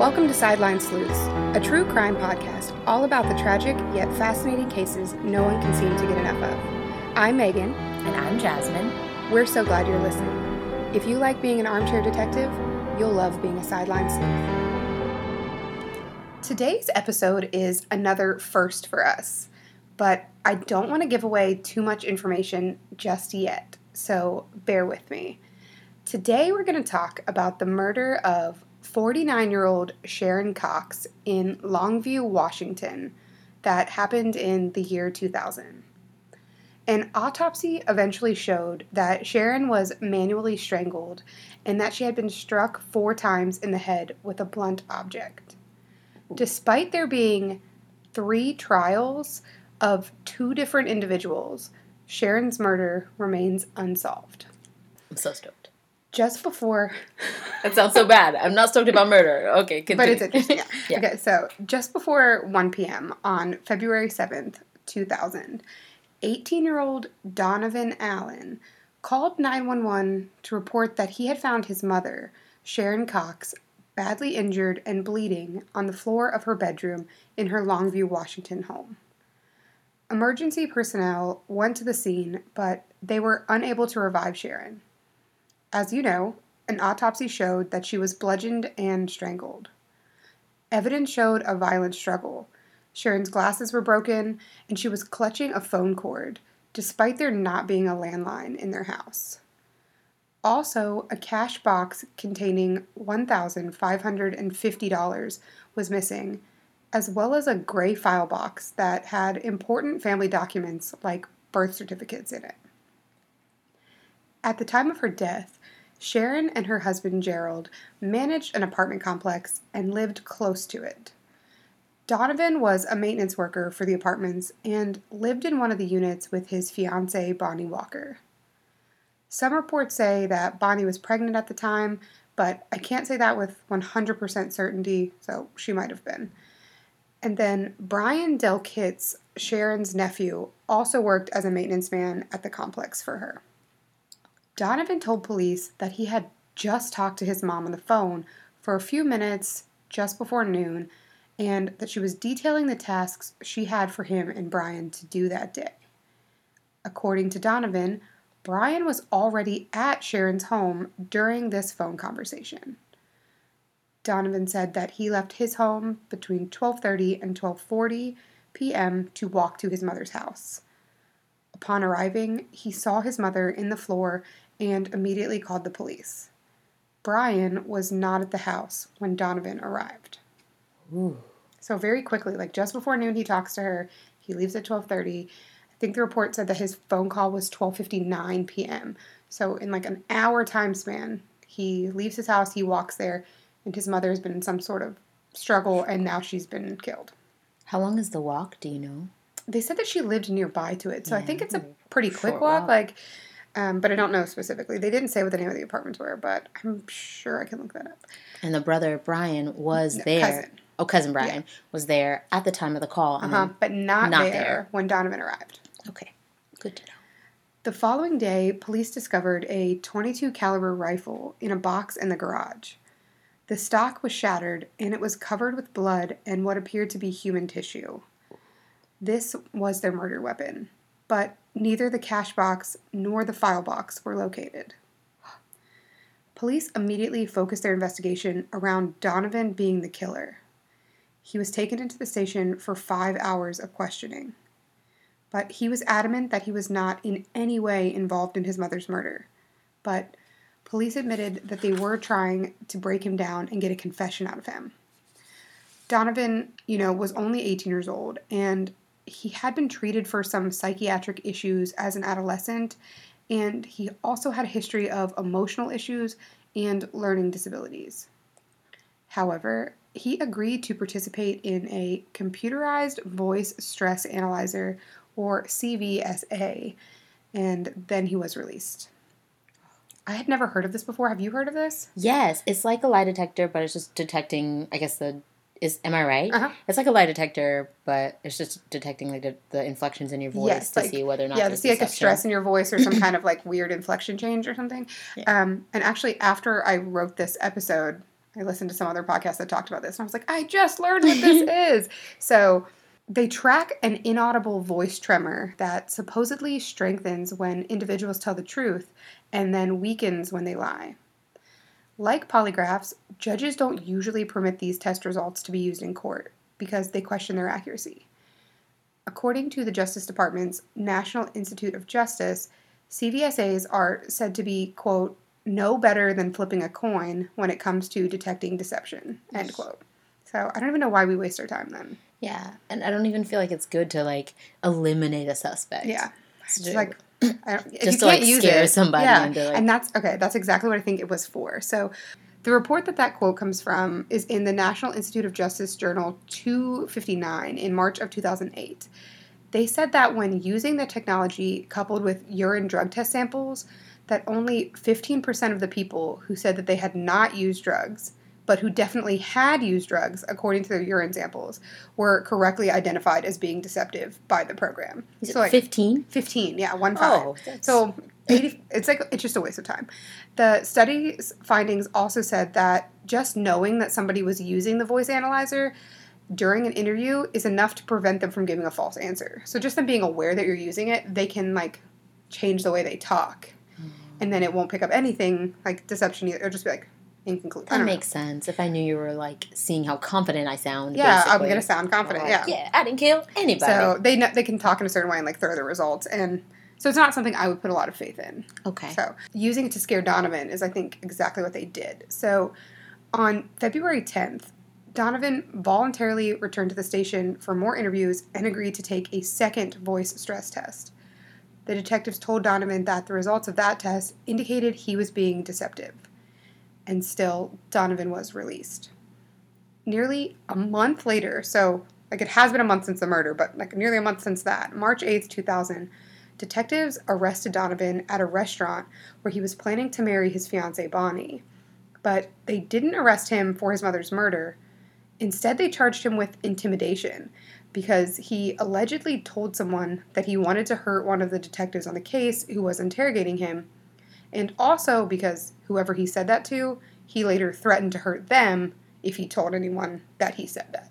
Welcome to Sideline Sleuths, a true crime podcast all about the tragic yet fascinating cases no one can seem to get enough of. I'm Megan. And I'm Jasmine. We're so glad you're listening. If you like being an armchair detective, you'll love being a sideline sleuth. Today's episode is another first for us, but I don't want to give away too much information just yet, so bear with me. Today we're going to talk about the murder of 49 year old Sharon Cox in Longview, Washington, that happened in the year 2000. An autopsy eventually showed that Sharon was manually strangled and that she had been struck four times in the head with a blunt object. Despite there being three trials of two different individuals, Sharon's murder remains unsolved. I'm so stoked. Just before That sounds so bad. I'm not stoked about murder. Okay, continue. But it's interesting. Yeah. Yeah. Okay, so just before 1 p.m. on February 7th, 2000, 18 year old Donovan Allen called 911 to report that he had found his mother, Sharon Cox, badly injured and bleeding on the floor of her bedroom in her Longview, Washington home. Emergency personnel went to the scene, but they were unable to revive Sharon. As you know, an autopsy showed that she was bludgeoned and strangled. Evidence showed a violent struggle. Sharon's glasses were broken, and she was clutching a phone cord, despite there not being a landline in their house. Also, a cash box containing $1,550 was missing, as well as a gray file box that had important family documents like birth certificates in it. At the time of her death, Sharon and her husband Gerald managed an apartment complex and lived close to it. Donovan was a maintenance worker for the apartments and lived in one of the units with his fiancee Bonnie Walker. Some reports say that Bonnie was pregnant at the time, but I can't say that with 100% certainty, so she might have been. And then Brian Del Kitts, Sharon's nephew, also worked as a maintenance man at the complex for her. Donovan told police that he had just talked to his mom on the phone for a few minutes just before noon and that she was detailing the tasks she had for him and Brian to do that day. According to Donovan, Brian was already at Sharon's home during this phone conversation. Donovan said that he left his home between 12:30 and 12:40 p.m. to walk to his mother's house. Upon arriving, he saw his mother in the floor and immediately called the police. Brian was not at the house when Donovan arrived. Ooh. So very quickly, like just before noon, he talks to her. He leaves at twelve thirty. I think the report said that his phone call was twelve fifty nine p.m. So in like an hour time span, he leaves his house. He walks there, and his mother has been in some sort of struggle, and now she's been killed. How long is the walk? Do you know? They said that she lived nearby to it, so I think it's a pretty quick walk. walk. Like, um, but I don't know specifically. They didn't say what the name of the apartments were, but I'm sure I can look that up. And the brother Brian was No, there. cousin. Oh, cousin Brian was there at the time of the call. Uh And huh. But not, not there, there. when Donovan arrived. okay, good to know. The following day, police discovered a 22 caliber rifle in a box in the garage. The stock was shattered and it was covered with blood and what appeared to be human tissue. This was their murder weapon, but neither the cash box nor the file box were located. Police immediately focused their investigation around Donovan being the killer. He was taken into the station for five hours of questioning but he was adamant that he was not in any way involved in his mother's murder. But police admitted that they were trying to break him down and get a confession out of him. Donovan, you know, was only 18 years old and he had been treated for some psychiatric issues as an adolescent and he also had a history of emotional issues and learning disabilities. However, he agreed to participate in a computerized voice stress analyzer or CVSA, and then he was released. I had never heard of this before. Have you heard of this? Yes, it's like a lie detector, but it's just detecting. I guess the is. Am I right? Uh-huh. It's like a lie detector, but it's just detecting like the, the inflections in your voice Yes, to like- see whether or not. yeah, to see like a stress in your voice or some kind of like weird inflection change or something. Yeah. Um, and actually, after I wrote this episode, I listened to some other podcast that talked about this, and I was like, I just learned what this is. So they track an inaudible voice tremor that supposedly strengthens when individuals tell the truth and then weakens when they lie. Like polygraphs, judges don't usually permit these test results to be used in court because they question their accuracy. According to the Justice Department's National Institute of Justice, CVSAs are said to be, quote, no better than flipping a coin when it comes to detecting deception, end quote. So I don't even know why we waste our time then. Yeah, and I don't even feel like it's good to like eliminate a suspect. Yeah. Just like Just you to, like, scare it, somebody yeah. into, like- and that's okay. That's exactly what I think it was for. So, the report that that quote comes from is in the National Institute of Justice Journal 259 in March of 2008. They said that when using the technology coupled with urine drug test samples, that only 15% of the people who said that they had not used drugs, but who definitely had used drugs according to their urine samples, were correctly identified as being deceptive by the program. is it So, like, fifteen? 15, yeah, one five. Oh, that's- so 80, it's like it's just a waste of time. The study's findings also said that just knowing that somebody was using the voice analyzer during an interview is enough to prevent them from giving a false answer. So just them being aware that you're using it, they can like change the way they talk, mm. and then it won't pick up anything like deception. Either. It'll just be like inconclusive. That don't know. makes sense. If I knew you were like seeing how confident I sound. Yeah, I'm gonna sound confident. Like, yeah. yeah, I didn't kill anybody. So they know, they can talk in a certain way and like throw the results, and so it's not something I would put a lot of faith in. okay. So, using it to scare Donovan is, I think, exactly what they did. So, on February 10th, Donovan voluntarily returned to the station for more interviews and agreed to take a second voice stress test. The detectives told Donovan that the results of that test indicated he was being deceptive. And still, Donovan was released. Nearly a month later, so like it has been a month since the murder, but like nearly a month since that, March 8th, 2000, detectives arrested Donovan at a restaurant where he was planning to marry his fiancee Bonnie. But they didn't arrest him for his mother's murder. Instead, they charged him with intimidation because he allegedly told someone that he wanted to hurt one of the detectives on the case who was interrogating him, and also because whoever he said that to, he later threatened to hurt them if he told anyone that he said that.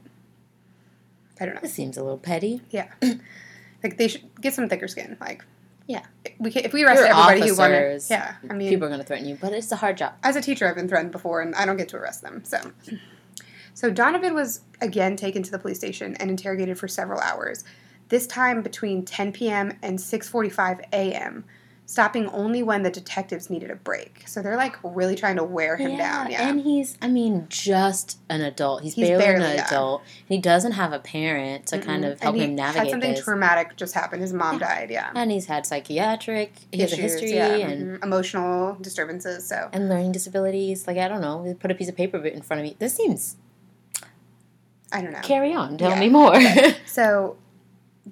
I don't know. This seems a little petty. Yeah. like they should get some thicker skin. Like Yeah. we can, if we arrest You're everybody who wanted, yeah. I mean, People are gonna threaten you, but it's a hard job. as a teacher, I've been threatened before, and I don't get to arrest them. So, so Donovan was again taken to the police station and interrogated for several hours. This time between 10 p.m. and 6:45 a.m., stopping only when the detectives needed a break. So they're like really trying to wear him down. Yeah. and he's, I mean, just an adult. He's, He's barely, barely, an yeah. adult. He doesn't have a parent to kind Mm-mm. of help him navigate Had something this. traumatic just happen. His mom Yeah. died. Yeah. and he's had psychiatric, he has a history, yeah, and mhm, emotional disturbances. So and learning disabilities. Like I don't know, they put a piece of paper in front of me. This seems I don't know. carry on. Tell Yeah. me more. So,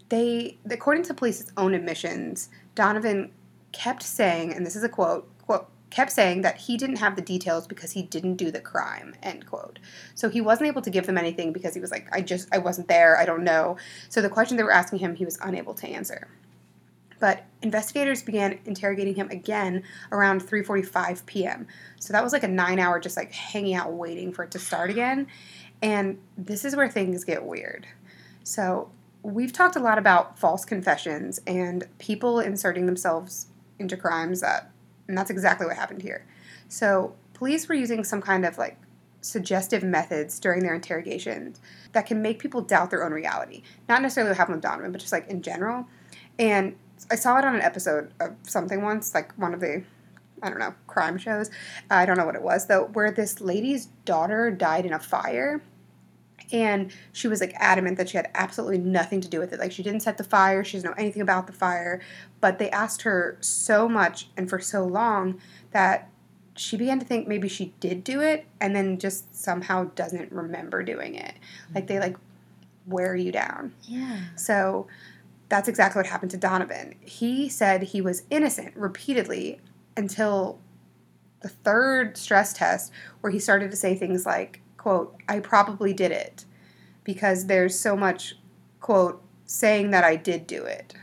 they, according to police's own admissions, Donovan kept saying, and this is a quote, quote, kept saying that he didn't have the details because he didn't do the crime, end quote. So he wasn't able to give them anything because he was like, I just, I wasn't there, I don't know. So the question they were asking him, he was unable to answer. But investigators began interrogating him again around 3:45 p.m. So that was like a 9-hour just like hanging out waiting for it to start again. And this is where things get weird. So, we've talked a lot about false confessions and people inserting themselves into crimes that and that's exactly what happened here. So, police were using some kind of like suggestive methods during their interrogations that can make people doubt their own reality. Not necessarily what happened with Donovan, but just like in general. And I saw it on an episode of something once, like one of the I don't know, crime shows. I don't know what it was though, where this lady's daughter died in a fire and she was like adamant that she had absolutely nothing to do with it. Like she didn't set the fire, she doesn't know anything about the fire. But they asked her so much and for so long that she began to think maybe she did do it and then just somehow doesn't remember doing it. Like they like wear you down. yeah. So that's exactly what happened to Donovan. He said he was innocent repeatedly until the third stress test where he started to say things like, quote, I probably did it because there's so much, quote, saying that I did do it,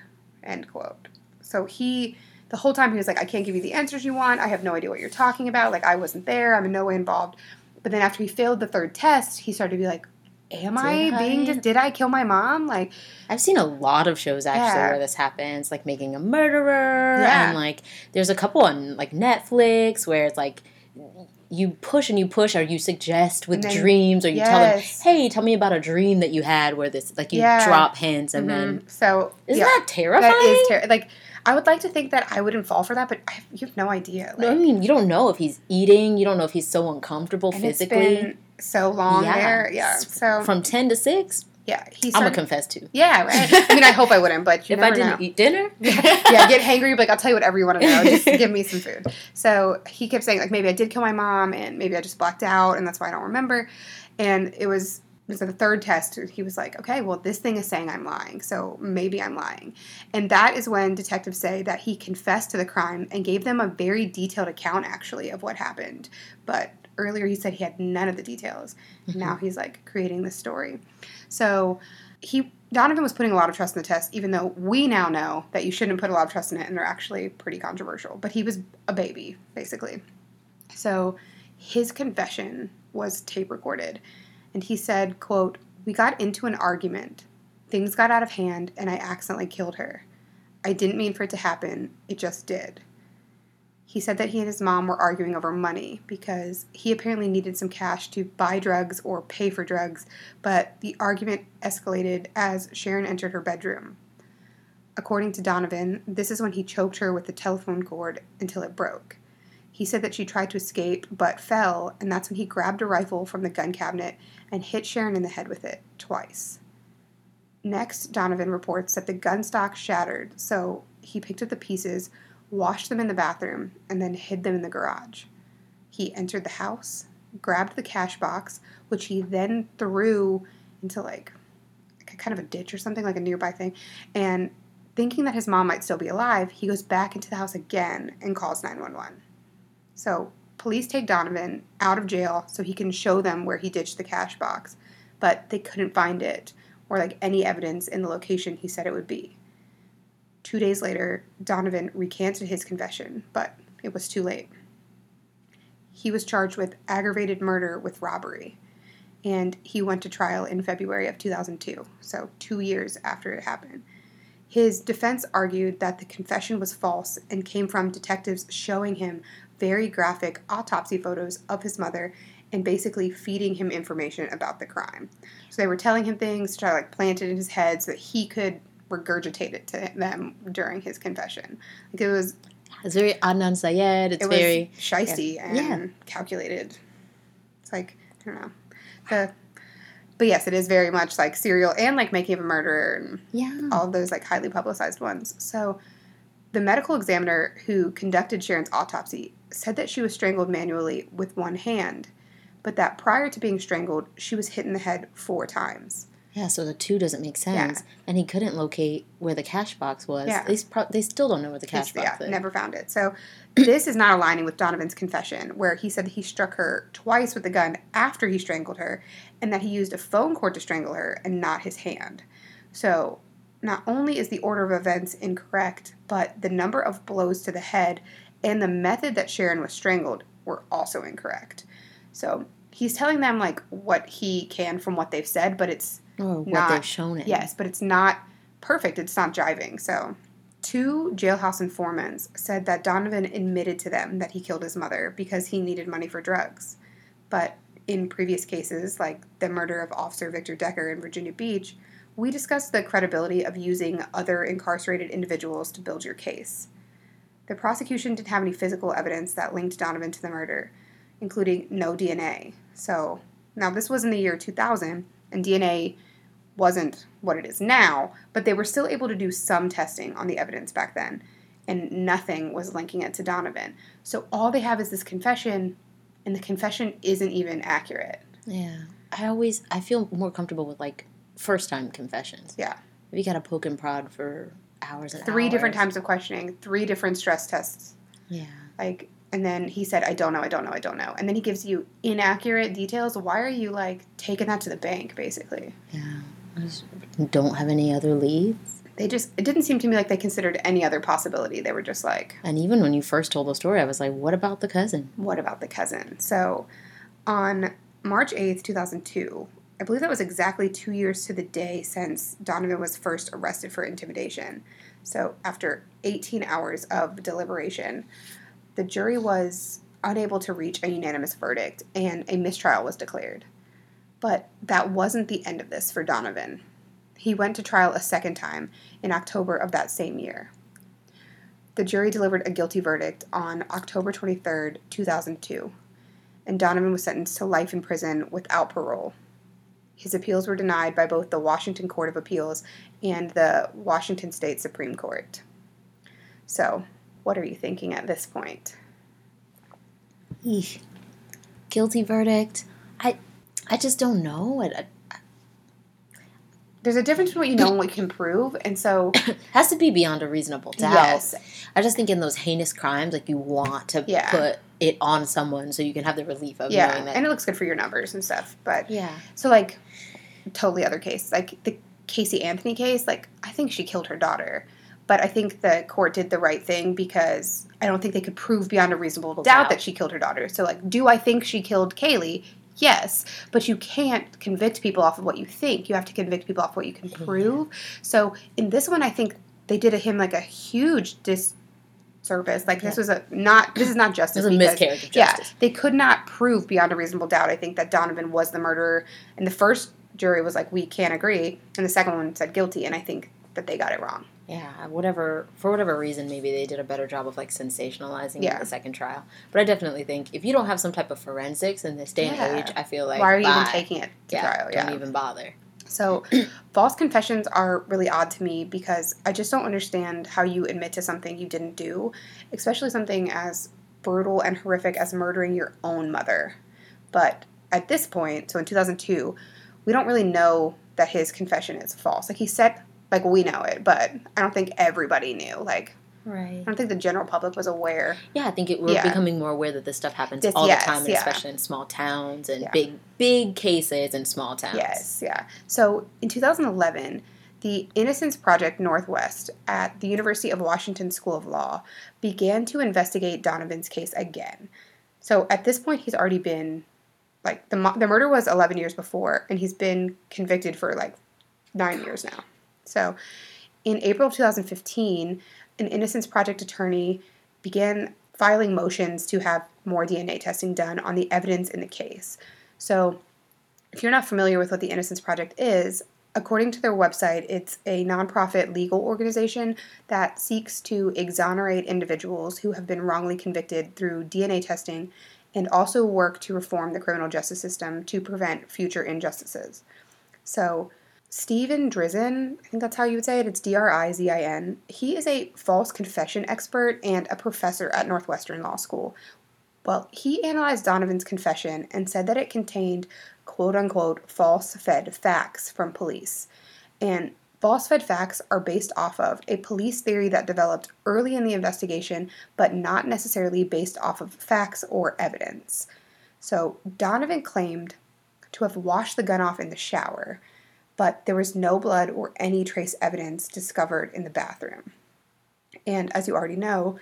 end quote. So he, the whole time he was like, I can't give you the answers you want. I have no idea what you're talking about. Like, I wasn't there. I'm in no way involved. But then after he failed the third test, he started to be like, Am I being I? just did I kill my mom? Like I've seen a lot of shows actually Yeah. where this happens, like making a murderer, Yeah. and like there's a couple on like Netflix where it's like you push and you push, or you suggest with then- dreams, or you tell them, "Hey, tell me about a dream that you had where this," like you Yeah. drop hints, and then mhm. so isn't yeah, that terrifying? that is ter- like I would like to think that I wouldn't fall for that, but I, you have no idea. no, I mean you don't know if he's eating, you don't know if he's so uncomfortable physically. so long there. Yeah. So from ten to six, yeah, he I'm gonna confess to. yeah, right. I mean, I hope I wouldn't, but you If I didn't know. eat dinner, yeah, get hangry. Like I'll tell you whatever you want to know. Just give me some food. So he kept saying like maybe I did kill my mom and maybe I just blacked out and that's why I don't remember. And it was it was the third test. He was like, okay, well this thing is saying I'm lying, so maybe I'm lying. And that is when detectives say that he confessed to the crime and gave them a very detailed account actually of what happened. But earlier he said he had none of the details. Mm-hmm. Now he's like creating this story. So he Donovan was putting a lot of trust in the test, even though we now know that you shouldn't put a lot of trust in it, and they're actually pretty controversial. But he was a baby, basically. So his confession was tape recorded, and he said, "quote We got into an argument. Things got out of hand, and I accidentally killed her. I didn't mean for it to happen. It just did." He said that he and his mom were arguing over money because he apparently needed some cash to buy drugs or pay for drugs, but the argument escalated as Sharon entered her bedroom. According to Donovan, this is when he choked her with the telephone cord until it broke. He said that she tried to escape but fell, and that's when he grabbed a rifle from the gun cabinet and hit Sharon in the head with it twice. Next, Donovan reports that the gun stock shattered, so he picked up the pieces, washed them in the bathroom, and then hid them in the garage. He entered the house, grabbed the cash box, which he then threw into like kind of a ditch or something, like a nearby thing, and thinking that his mom might still be alive, he goes back into the house again and calls 911. So, police take Donovan out of jail so he can show them where he ditched the cash box, but they couldn't find it or like any evidence in the location he said it would be. Two days later, Donovan recanted his confession, but it was too late. He was charged with aggravated murder with robbery, and he went to trial in February of 2002, so two years after it happened. His defense argued that the confession was false and came from detectives showing him very graphic autopsy photos of his mother and basically feeding him information about the crime. So they were telling him things to try like plant it in his head so that he could regurgitate it to them during his confession. Like it was it's very Adnan Syed. It's it was very shisty and Yeah. calculated. It's like I don't know. The but yes, it is very much like serial and like making of a murderer and yeah. all those like highly publicized ones. So the medical examiner who conducted Sharon's autopsy said that she was strangled manually with one hand, but that prior to being strangled, she was hit in the head four times. Yeah, so the two doesn't make sense, and he couldn't locate where the cash box was. Yeah. They, pro- they still don't know where the cash He's- box yeah, is. never found it. So this is not aligning with Donovan's confession, where he said that he struck her twice with the gun after he strangled her, and that he used a phone cord to strangle her and not his hand. So not only is the order of events incorrect, but the number of blows to the head and the method that Sharon was strangled were also incorrect. So he's telling them like what he can from what they've said, but it's or what not- they've shown it. Yes, but it's not perfect. It's not jiving. So, two jailhouse informants said that Donovan admitted to them that he killed his mother because he needed money for drugs. But in previous cases, like the murder of Officer Victor Decker in Virginia Beach, we discussed the credibility of using other incarcerated individuals to build your case. The prosecution didn't have any physical evidence that linked Donovan to the murder, including no DNA. So, now this was in the year 2000, and DNA wasn't what it is now, but they were still able to do some testing on the evidence back then, and nothing was linking it to Donovan. So all they have is this confession, and the confession isn't even accurate. Yeah. I always I feel more comfortable with like first time confessions. Yeah. If you got to poke and prod for hours and Three different hours. times of questioning, three different stress tests. Yeah. Like, and then he said, I don't know, I don't know, I don't know. And then he gives you inaccurate details. Why are you like taking that to the bank, basically? Yeah. I just don't have any other leads. They just, it didn't seem to me like they considered any other possibility. They were just like, And even when you first told the story, I was like, what about the cousin? what about the cousin? So On March 8th, 2002, I believe that was exactly two years to the day since Donovan was first arrested for intimidation. So, after 18 hours of deliberation, the jury was unable to reach a unanimous verdict and a mistrial was declared. But that wasn't the end of this for Donovan. He went to trial a second time in October of that same year. The jury delivered a guilty verdict on October 23, 2002, and Donovan was sentenced to life in prison without parole. His appeals were denied by both the Washington Court of Appeals and the Washington State Supreme Court. So, what are you thinking at this point? Eesh. Guilty verdict. I I just don't know. It, it There's a difference between what you know and what you can prove, and so has to be beyond a reasonable doubt. yes, I just think in those heinous crimes, like you want to Yeah. put it on someone so you can have the relief of yeah, knowing that. and it looks good for your numbers and stuff. But yeah. so like, totally other case, like the Casey Anthony case. Like I think she killed her daughter, but I think the court did the right thing because I don't think they could prove beyond a reasonable doubt, Doubt. that she killed her daughter. So like, do I think she killed Caylee? Yes, but you can't convict people off of what you think. You have to convict people off what you can mm-hmm. prove. So in this one, I think they did him like a huge disservice. Like this was a not. This is not justice. There's a because- miscarriage of justice. Yeah, justice. they could not prove beyond a reasonable doubt. I think that Donovan was the murderer, and the first jury was like, "We can't agree," and the second one said guilty, and I think that they got it wrong. Yeah, whatever for whatever reason, maybe they did a better job of like sensationalizing Yeah. the second trial. But I definitely think if you don't have some type of forensics in this day Yeah. and age, I feel like Why are you even taking it to yeah, trial? Yeah. Don't even bother. So, false confessions are really odd to me because I just don't understand how you admit to something you didn't do, especially something as brutal and horrific as murdering your own mother. But at this point, so in 2002, we don't really know that his confession is false. Like he said, like we know it, but I don't think everybody knew. Like Right. I don't think the general public was aware. Yeah, I think it, we're Yeah. becoming more aware that this stuff happens This- all yes, the time, yeah. especially in small towns and Yeah. big, big cases in small towns. Yes, yeah. So in 2011, the Innocence Project Northwest at the University of Washington School of Law began to investigate Donovan's case again. So at this point, he's already been like the the murder was 11 years before, and he's been convicted for like nine years now. So in April of 2015, an Innocence Project attorney began filing motions to have more DNA testing done on the evidence in the case. So if you're not familiar with what the Innocence Project is, according to their website, it's a nonprofit legal organization that seeks to exonerate individuals who have been wrongly convicted through DNA testing and also work to reform the criminal justice system to prevent future injustices. So, Steven Drizin, I think that's how you would say it, it's D R I Z I N. He is a false confession expert and a professor at Northwestern Law School. Well, he analyzed Donovan's confession and said that it contained quote unquote false fed facts from police. And false fed facts are based off of a police theory that developed early in the investigation, but not necessarily based off of facts or evidence. So Donovan claimed to have washed the gun off in the shower, but there was no blood or any trace evidence discovered in the bathroom. And as you already know,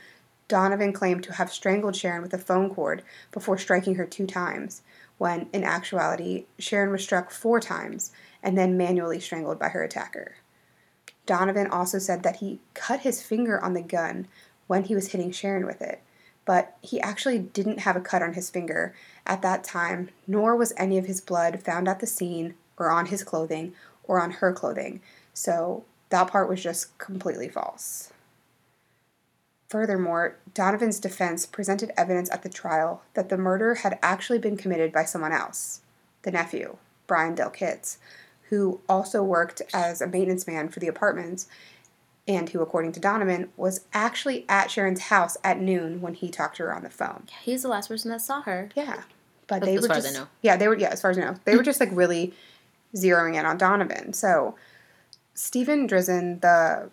Donovan claimed to have strangled Sharon with a phone cord before striking her two times, when in actuality, Sharon was struck four times and then manually strangled by her attacker. Donovan also said that he cut his finger on the gun when he was hitting Sharon with it, but he actually didn't have a cut on his finger at that time, nor was any of his blood found at the scene or on his clothing or on her clothing. So that part was just completely false. Furthermore, Donovan's defense presented evidence at the trial that the murder had actually been committed by someone else, the nephew, Brian Del Kitts, who also worked as a maintenance man for the apartments and who, according to Donovan, was actually at Sharon's house at noon when he talked to her on the phone. He's the last person that saw her. Yeah. But As- they as were far as just I know. Yeah, they were yeah, as far as I know. They were just like really zeroing in on Donovan. So Steven Drizin, the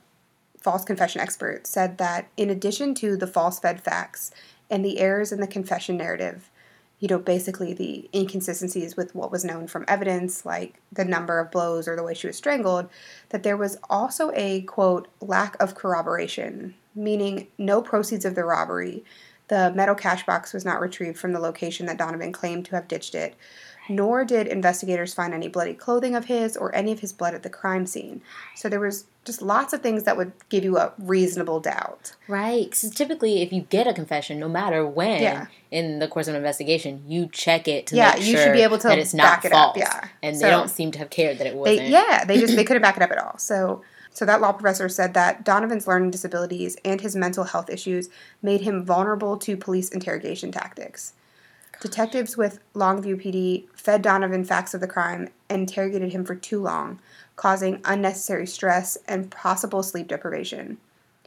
false confession expert, said that in addition to the false fed facts and the errors in the confession narrative, you know, basically the inconsistencies with what was known from evidence, like the number of blows or the way she was strangled, that there was also a quote lack of corroboration, meaning no proceeds of the robbery, The metal cash box was not retrieved from the location that Donovan claimed to have ditched it, nor did investigators find any bloody clothing of his or any of his blood at the crime scene. So there was just lots of things that would give you a reasonable doubt. Right. Because typically, if you get a confession, no matter when Yeah. in the course of an investigation, you check it to Yeah, make you sure should be able to that it's not it up, false. yeah. And So- they don't seem to have cared that it wasn't. They, yeah, they just they couldn't back it up at all. So so that law professor said that Donovan's learning disabilities and his mental health issues made him vulnerable to police interrogation tactics. Detectives with Longview PD fed Donovan facts of the crime and interrogated him for too long, causing unnecessary stress and possible sleep deprivation.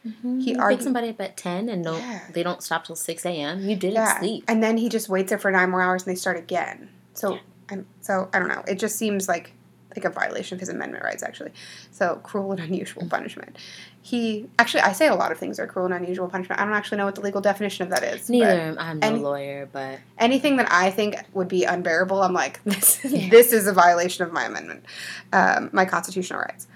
Mm-hmm. He you argued- pick somebody up at 10 and don't, Yeah. they don't stop till 6 a.m. You didn't Yeah, sleep. and then he just waits there for nine more hours and they start again. So, I'm so I don't know. It just seems like like a violation of his amendment rights, actually. So cruel and unusual punishment. He actually, I say a lot of things are cruel and unusual punishment. I don't actually know what the legal definition of that is. Neither. I'm no any- lawyer, but anything that I think would be unbearable, I'm like, this, Yeah. this is a violation of my amendment, um, my constitutional rights.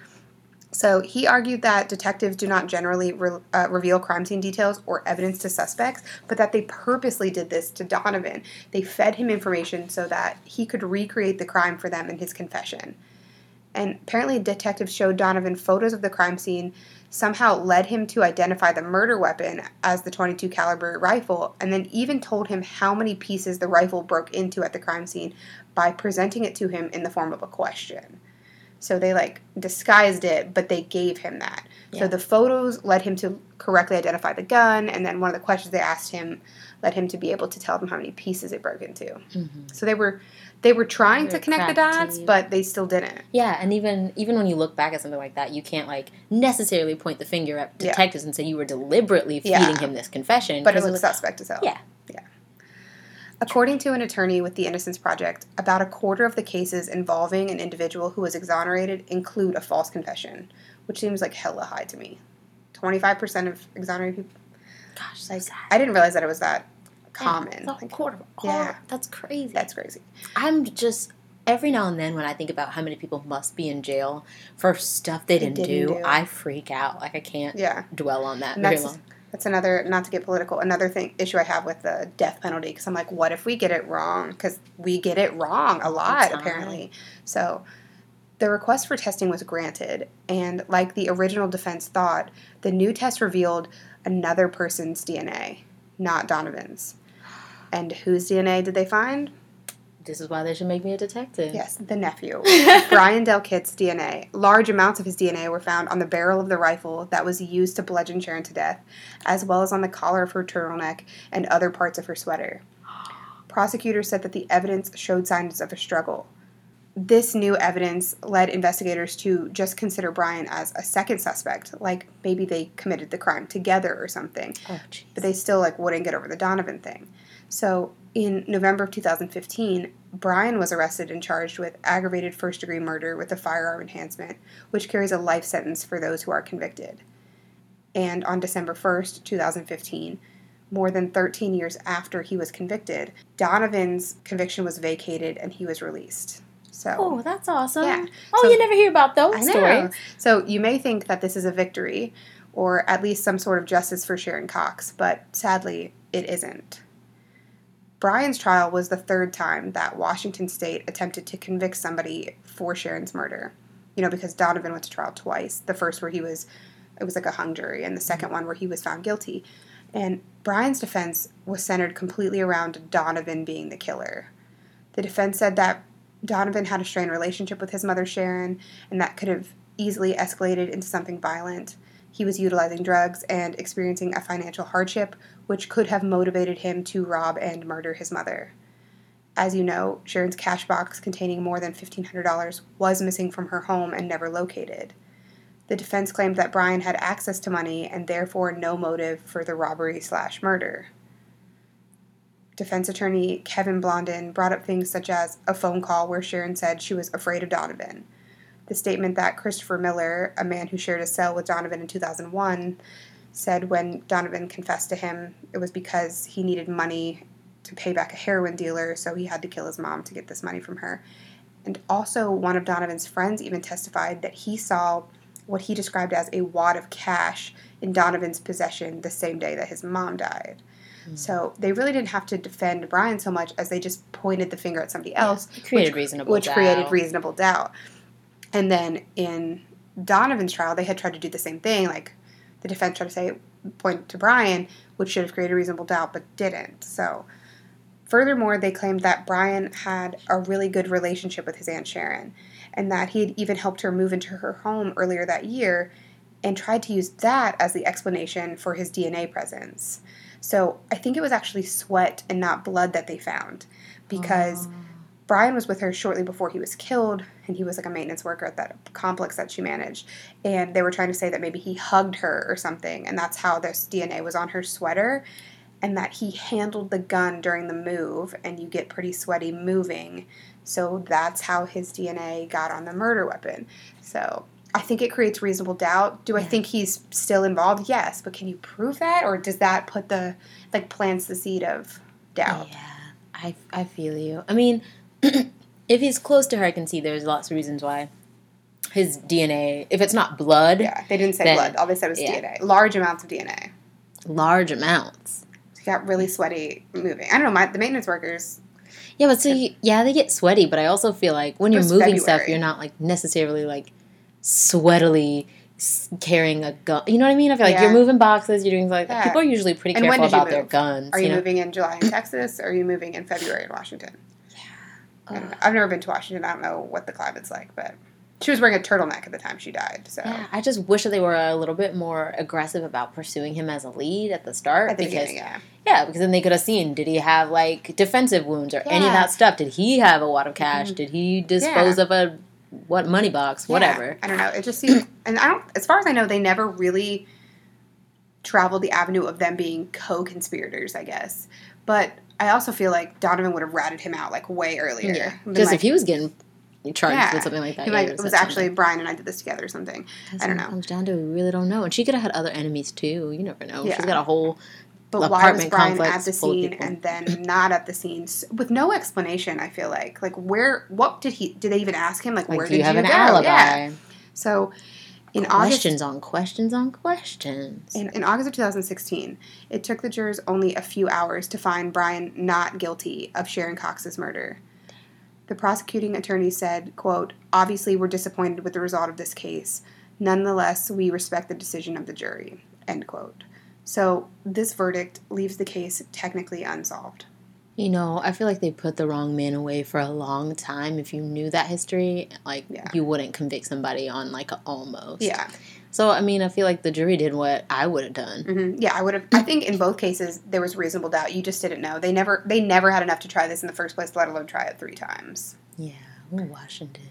So he argued that detectives do not generally re- uh, reveal crime scene details or evidence to suspects, but that they purposely did this to Donovan. They fed him information so that he could recreate the crime for them in his confession. And apparently, detectives showed Donovan photos of the crime scene, somehow led him to identify the murder weapon as the 22 caliber rifle, and then even told him how many pieces the rifle broke into at the crime scene by presenting it to him in the form of a question. So they like disguised it, but they gave him that. Yeah. So the photos led him to correctly identify the gun, and then one of the questions they asked him led him to be able to tell them how many pieces it broke into. Mm-hmm. So they were they were trying to connect the dots, but they still didn't. yeah, and even even when you look back at something like that, you can't like necessarily point the finger at Yeah. detectives and say you were deliberately Yeah. feeding him this confession. But it 'cause looks suspect as hell. Yeah. Yeah. According to an attorney with the Innocence Project, about a quarter of the cases involving an individual who was exonerated include a false confession, which seems like hella high to me. 25% of exonerated people. Gosh, so Like, sad. I didn't realize that it was that common. Like, quarter yeah. Oh, that's crazy. that's crazy. I'm just every now and then when I think about how many people must be in jail for stuff they didn't, didn't do, do. I freak out. Like I can't Yeah. dwell on that And very that's long. that's another not to get political another thing issue i have with the death penalty because i'm like what if we get it wrong because we get it wrong a lot apparently so the request for testing was granted and like the original defense thought the new test revealed another person's dna not donovan's and whose dna did they find This is why they should make me a detective. Yes, the nephew. Brian Delkitt's DNA. Large amounts of his DNA were found on the barrel of the rifle that was used to bludgeon Sharon to death, as well as on the collar of her turtleneck and other parts of her sweater. Prosecutors said that the evidence showed signs of a struggle. This new evidence led investigators to just consider Brian as a second suspect, like maybe they committed the crime together or something Oh, but they still like wouldn't get over the Donovan thing. So in November of 2015, Brian was arrested and charged with aggravated first degree murder with a firearm enhancement, which carries a life sentence for those who are convicted. And on December 1st, 2015, more than 13 years after he was convicted, Donovan's conviction was vacated and he was released. So Oh, that's awesome. Yeah. Oh, So- you never hear about those I know. stories. So you may think that this is a victory, or at least some sort of justice for Sharon Cox, but sadly, it isn't. Brian's trial was the third time that Washington State attempted to convict somebody for Sharon's murder. You know, because Donovan went to trial twice. The first where he was, it was like a hung jury, and the mm-hmm. second one where he was found guilty. And Brian's defense was centered completely around Donovan being the killer. The defense said that Donovan had a strained relationship with his mother Sharon, and that could have easily escalated into something violent. He was utilizing drugs and experiencing a financial hardship, which could have motivated him to rob and murder his mother. As you know, Sharon's cash box containing more than $1,500 was missing from her home and never located. The defense claimed that Brian had access to money and therefore no motive for the robbery slash murder. Defense attorney Kevin Blondin brought up things such as a phone call where Sharon said she was afraid of Donovan, the statement that Christopher Miller, a man who shared a cell with Donovan in 2001, said when Donovan confessed to him it was because he needed money to pay back a heroin dealer, so he had to kill his mom to get this money from her. And also, one of Donovan's friends even testified that he saw what he described as a wad of cash in Donovan's possession the same day that his mom died. Hmm. So they really didn't have to defend Brian so much as they just pointed the finger at somebody else, It created which, reasonable which doubt. created reasonable doubt. And then in Donovan's trial, they had tried to do the same thing. Like the defense tried to say, point to Brian, which should have created reasonable doubt, but didn't. So, furthermore, they claimed that Brian had a really good relationship with his Aunt Sharon and that he had even helped her move into her home earlier that year and tried to use that as the explanation for his DNA presence. So, I think it was actually sweat and not blood that they found because. Oh. Brian was with her shortly before he was killed, and he was like a maintenance worker at that complex that she managed. And they were trying to say that maybe he hugged her or something, and that's how this DNA was on her sweater, and that he handled the gun during the move, and you get pretty sweaty moving. So that's how his DNA got on the murder weapon. So I think it creates reasonable doubt. Do I Yeah. think he's still involved? Yes, but can you prove that, or does that put the like plants the seed of doubt? Yeah, I, I feel you. I mean, if he's close to her, I can see there's lots of reasons why his DNA, if it's not blood, Yeah, they didn't say Then- blood. All they said was yeah. DNA. Large amounts of DNA. large amounts. He got really sweaty moving. I don't know. My the maintenance workers. Yeah, but see, yeah, they get sweaty, but I also feel like when you're moving stuff, you're not like necessarily like sweatily carrying a gun. You know what I mean? I feel like Yeah. you're moving boxes, you're doing like Yeah. people are usually pretty And when careful did you about their guns. Are you, you know? moving in July in Texas? Or are you moving in February in Washington? I don't know. I've never been to Washington. I don't know what the climate's like, but she was wearing a turtleneck at the time she died. So Yeah, I just wish that they were a little bit more aggressive about pursuing him as a lead at the start. at the because yeah. yeah, because then they could have seen did he have like defensive wounds or any of that stuff? Did he have a wad of cash? Mm-hmm. Did he dispose of a what money box? Whatever. I don't know. It just seemed, and I don't. As far as I know, they never really traveled the avenue of them being co-conspirators. I guess, but I also feel like Donovan would have ratted him out like way earlier. Yeah, Been just like, if he was getting charged Yeah. with something like that, he yeah, might, it was actually something. Brian and I did this together or something. I don't know. Comes down to we really don't know, and she could have had other enemies too. You never know. Yeah. She's got a whole But why was apartment Brian at the scene people. and then not at the scene with no explanation? I feel like like where what did he did they even ask him like, like. where you did have you an go? alibi? Yeah. So in August questions on questions on questions. in, in August of 2016, it took the jurors only a few hours to find Brian not guilty of Sharon Cox's murder. The prosecuting attorney said, quote, Obviously, we're disappointed with the result of this case. Nonetheless, we respect the decision of the jury, end quote. So, this verdict leaves the case technically unsolved. You know, I feel like they put the wrong man away for a long time. If you knew that history, like Yeah. you wouldn't convict somebody on like a almost. Yeah. So I mean, I feel like the jury did what I would have done. hmm Yeah, I would have. I think in both cases there was reasonable doubt. You just didn't know. They never. They never had enough to try this in the first place, let alone try it three times. Yeah, Ooh, Washington.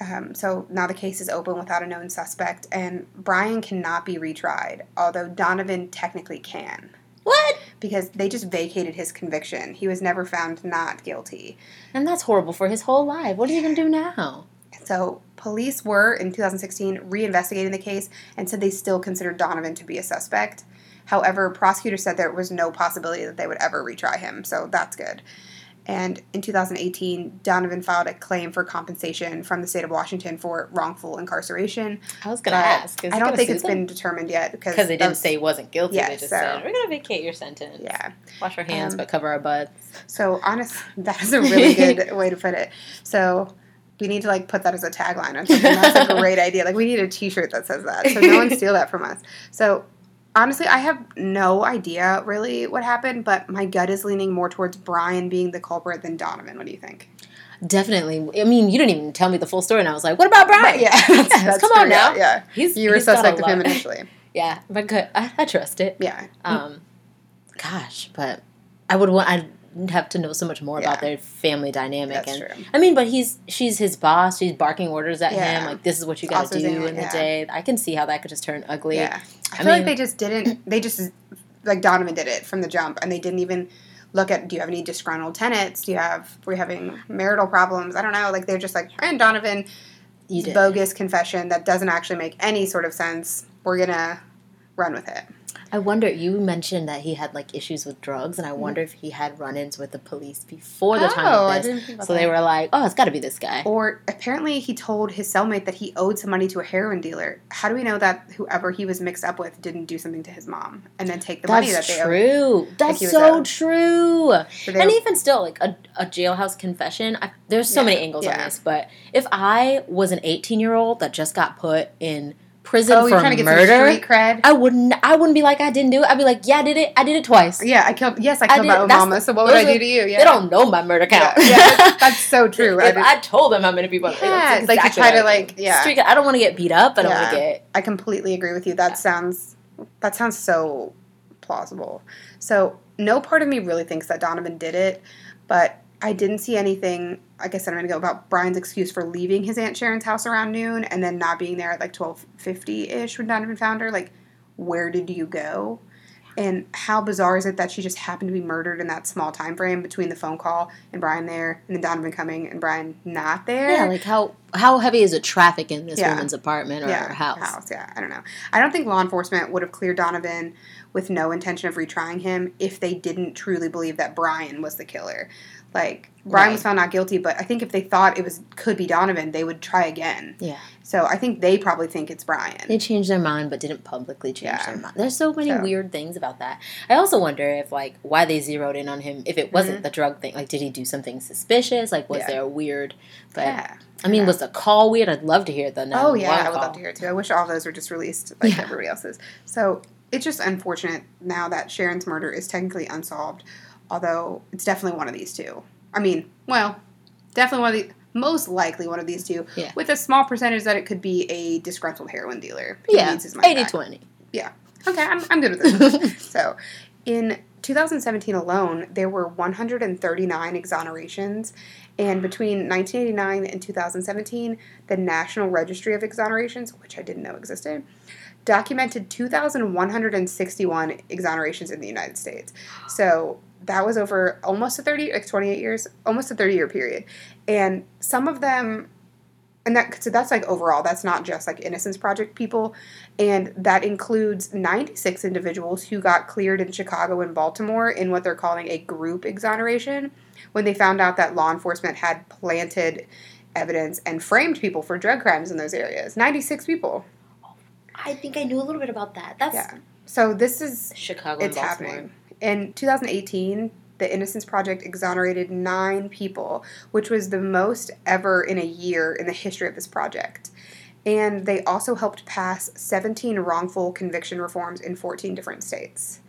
Um, so now the case is open without a known suspect, and Brian cannot be retried, although Donovan technically can. What? Because they just vacated his conviction. He was never found not guilty. And that's horrible for his whole life. What are you gonna do now? So police were, in 2016, reinvestigating the case and said they still considered Donovan to be a suspect. However, prosecutors said there was no possibility that they would ever retry him, so that's good. And in 2018, Donovan filed a claim for compensation from the state of Washington for wrongful incarceration. I was gonna ask. is I don't think it's them? been determined yet because they didn't say he wasn't guilty. Yeah, they just so- said we're gonna vacate your sentence. Yeah. Wash our hands, Um, but cover our butts. So honest, that is a really good way to put it. So we need to like put that as a tagline or something. That's a great idea. Like we need a T-shirt that says that, so no one steal that from us. So honestly, I have no idea really what happened, but my gut is leaning more towards Brian being the culprit than Donovan. What do you think? Definitely. I mean, you didn't even tell me the full story, and I was like, "What about Brian?" But yeah, that's, that's come true, on now. Yeah, yeah. He's you were he's got a suspect of him initially. Yeah, but good. I, I trust it. Yeah, Um, gosh, but I would want. I'd have to know so much more about their family dynamic. that's and true. I mean, but he's she's his boss. She's barking orders at him. Like this is what you got to do in the day. I can see how that could just turn ugly. Yeah, I, I feel like they just didn't. They just like Donovan did it from the jump, and they didn't even look at. Do you have any disgruntled tenants? Do you have? Were you having marital problems? I don't know. Like they're just like, and Donovan, You bogus confession that doesn't actually make any sort of sense. We're gonna run with it. I wonder. You mentioned that he had like issues with drugs, and I wonder if he had run-ins with the police before the time Mm-hmm. Oh, I of this. didn't think about so they were like, "Oh, it's got to be this guy." Or apparently he told his cellmate that he owed some money to a heroin dealer. How do we know that whoever he was mixed up with didn't do something to his mom and then take the money that That's they owed? true. That's so owed. true. So and were- even still, like a, a jailhouse confession. I, there's so Yeah, many angles on this, but if I was an 18 year old that just got put in prison oh, for you're trying to get murder, street cred. I wouldn't. I wouldn't be like I didn't do it. I'd be like, yeah, I did it. I did it twice. yeah, I killed. Yes, I I killed did- my mama. So what would I do to you? Yeah, They don't know my murder count. yeah, that's, that's so true. I, if did- I told them how many people, Yeah, that's like you exactly try to, I like, yeah. Street- I don't want to get beat up. I don't want to get. I completely agree with you. That sounds that sounds so plausible. So no part of me really thinks that Donovan did it, but I didn't see anything. Like I said, I'm gonna go about Brian's excuse for leaving his aunt Sharon's house around noon and then not being there at like 12:50 ish when Donovan found her. Like, where did you go? And how bizarre is it that she just happened to be murdered in that small time frame between the phone call and Brian there, and then Donovan coming and Brian not there? Yeah, like how how heavy is the traffic in this Yeah. woman's apartment or yeah, house? Yeah, I don't know. I don't think law enforcement would have cleared Donovan with no intention of retrying him if they didn't truly believe that Brian was the killer. Like Brian was found not guilty, but I think if they thought it was could be Donovan, they would try again. Yeah. So I think they probably think it's Brian. They changed their mind, but didn't publicly change Yeah. their mind. There's so many So- weird things about that. I also wonder if, like, why they zeroed in on him. If it wasn't the drug thing, like, did he do something suspicious? Like, was Mm-hmm. Yeah. there a weird? But yeah. I mean, was the call weird? I'd love to hear the. Oh yeah, 911 I would call. love to hear it too. I wish all those were just released like everybody else's. So it's just unfortunate now that Sharon's murder is technically unsolved, although it's definitely one of these two. I mean, well, definitely one of the most likely one of these two, Yeah. with a small percentage that it could be a disgruntled heroin dealer. Yeah, needs his money 80 back. 20. Okay, I'm, I'm good with this. so, in 2017 alone, there were 139 exonerations, and between 1989 and 2017, the National Registry of Exonerations, which I didn't know existed, documented 2,161 exonerations in the United States. So that was over almost a 30, like 28 years, almost a 30 year period. And some of them, and that, so that's like overall, that's not just like Innocence Project people. And that includes 96 individuals who got cleared in Chicago and Baltimore in what they're calling a group exoneration when they found out that law enforcement had planted evidence and framed people for drug crimes in those areas. 96 people. I think I knew a little bit about that. That's Yeah. So this is Chicago and it's Baltimore. happening. In 2018, the Innocence Project exonerated nine people, which was the most ever in a year in the history of this project. And they also helped pass 17 wrongful conviction reforms in 14 different states.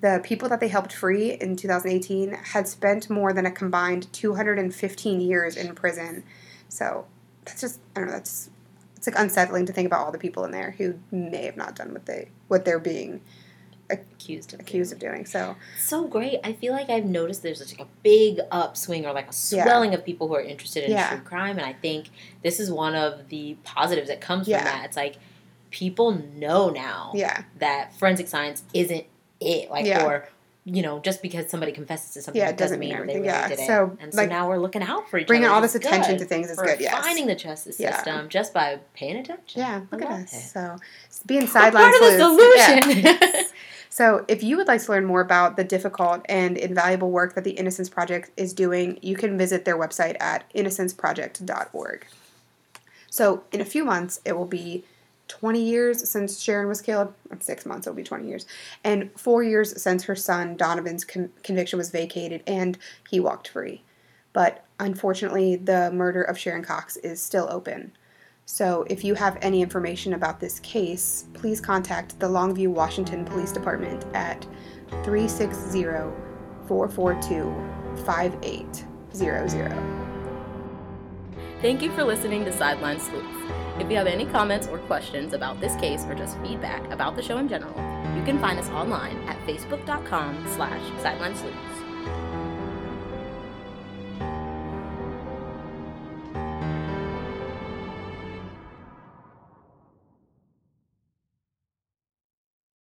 The people that they helped free in 2018 had spent more than a combined 215 years in prison. So that's just I don't know. That's it's like unsettling to think about all the people in there who may have not done what they what they're being Accused of accused of doing. So so great. I feel like I've noticed there's like a big upswing or like a Yeah. swelling of people who are interested in Yeah. true crime, and I think this is one of the positives that comes Yeah. from that. It's like people know now yeah, that forensic science isn't it, like Yeah. or you know just because somebody confesses to something Yeah, it doesn't doesn't mean everything. really Yeah. did it. So, and so like, now we're looking out for each bringing other. all this is attention to things is good. Yes. Finding the justice Yeah. system just by paying attention. Yeah, look at us. it. So being We're part of the sleuths. Yeah. So, if you would like to learn more about the difficult and invaluable work that the Innocence Project is doing, you can visit their website at innocenceproject.org. So, in a few months, it will be 20 years since Sharon was killed. Six months, it'll be 20 years. And four years since her son Donovan's con- conviction was vacated and he walked free. But unfortunately, the murder of Sharon Cox is still open. So, if you have any information about this case, please contact the Longview, Washington Police Department at 360 442 5800. Thank you for listening to Sideline Sleuths. If you have any comments or questions about this case or just feedback about the show in general, you can find us online at facebook.com slash sideline sleuths.